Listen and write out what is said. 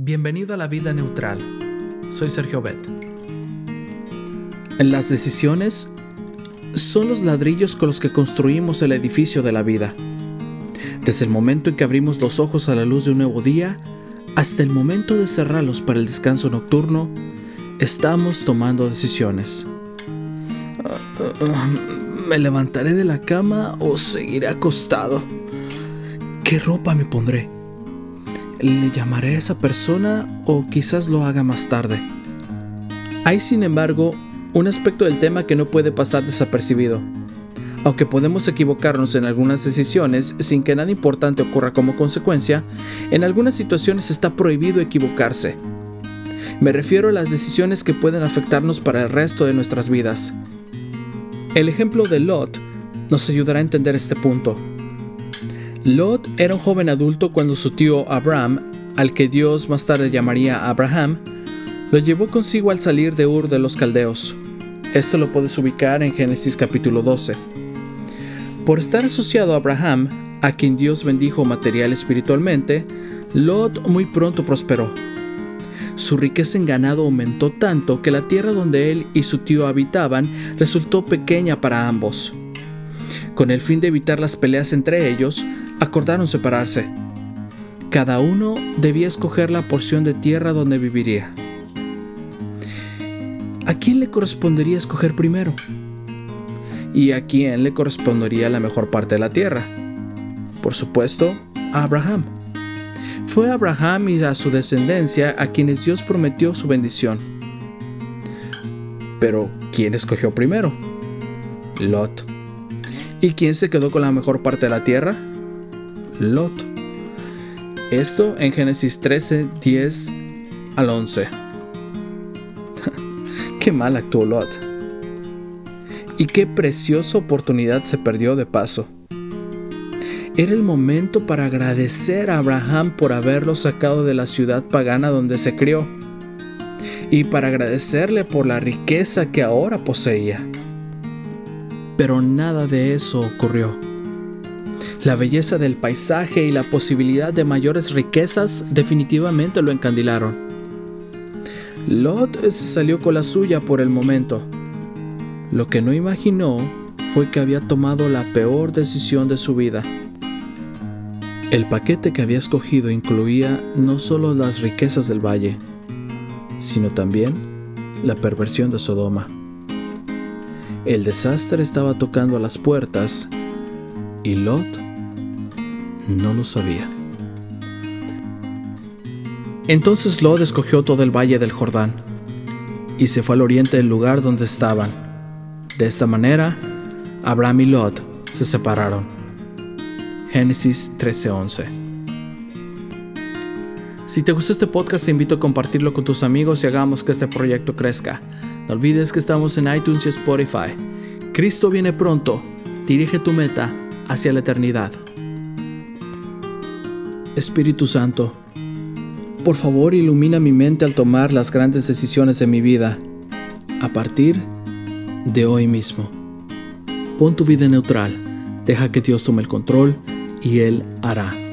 Bienvenido a la vida neutral. Soy Sergio Bet. Las decisiones son los ladrillos con los que construimos el edificio de la vida. Desde el momento en que abrimos los ojos a la luz de un nuevo día hasta el momento de cerrarlos para el descanso nocturno, estamos tomando decisiones. ¿Me levantaré de la cama o seguiré acostado? ¿Qué ropa me pondré? ¿Le llamaré a esa persona o quizás lo haga más tarde? Hay sin embargo un aspecto del tema que no puede pasar desapercibido. Aunque podemos equivocarnos en algunas decisiones sin que nada importante ocurra como consecuencia, en algunas situaciones está prohibido equivocarse. Me refiero a las decisiones que pueden afectarnos para el resto de nuestras vidas. El ejemplo de Lot nos ayudará a entender este punto. Lot era un joven adulto cuando su tío Abraham, al que Dios más tarde llamaría Abraham, lo llevó consigo al salir de Ur de los Caldeos. Esto lo puedes ubicar en Génesis capítulo 12. Por estar asociado a Abraham, a quien Dios bendijo material espiritualmente, Lot muy pronto prosperó. Su riqueza en ganado aumentó tanto que la tierra donde él y su tío habitaban resultó pequeña para ambos. Con el fin de evitar las peleas entre ellos, acordaron separarse. Cada uno debía escoger la porción de tierra donde viviría. ¿A quién le correspondería escoger primero? ¿Y a quién le correspondería la mejor parte de la tierra? Por supuesto, a Abraham. Fue a Abraham y a su descendencia a quienes Dios prometió su bendición. Pero, ¿quién escogió primero? Lot. ¿Y quién se quedó con la mejor parte de la tierra? Lot. Esto en Génesis 13, 10 al 11. qué mal actuó Lot. Y qué preciosa oportunidad se perdió de paso. Era el momento para agradecer a Abraham por haberlo sacado de la ciudad pagana donde se crió y para agradecerle por la riqueza que ahora poseía. Pero nada de eso ocurrió. La belleza del paisaje y la posibilidad de mayores riquezas definitivamente lo encandilaron. Lot se salió con la suya por el momento. Lo que no imaginó fue que había tomado la peor decisión de su vida. El paquete que había escogido incluía no solo las riquezas del valle, sino también la perversión de Sodoma. El desastre estaba tocando a las puertas y Lot no lo sabía. Entonces Lot escogió todo el valle del Jordán y se fue al oriente del lugar donde estaban. De esta manera, Abraham y Lot se separaron. Génesis 13:11 Si te gustó este podcast, te invito a compartirlo con tus amigos y hagamos que este proyecto crezca. No olvides que estamos en iTunes y Spotify. Cristo viene pronto. Dirige tu meta hacia la eternidad. Espíritu Santo, por favor ilumina mi mente al tomar las grandes decisiones de mi vida, a partir de hoy mismo. Pon tu vida neutral, deja que Dios tome el control y Él hará.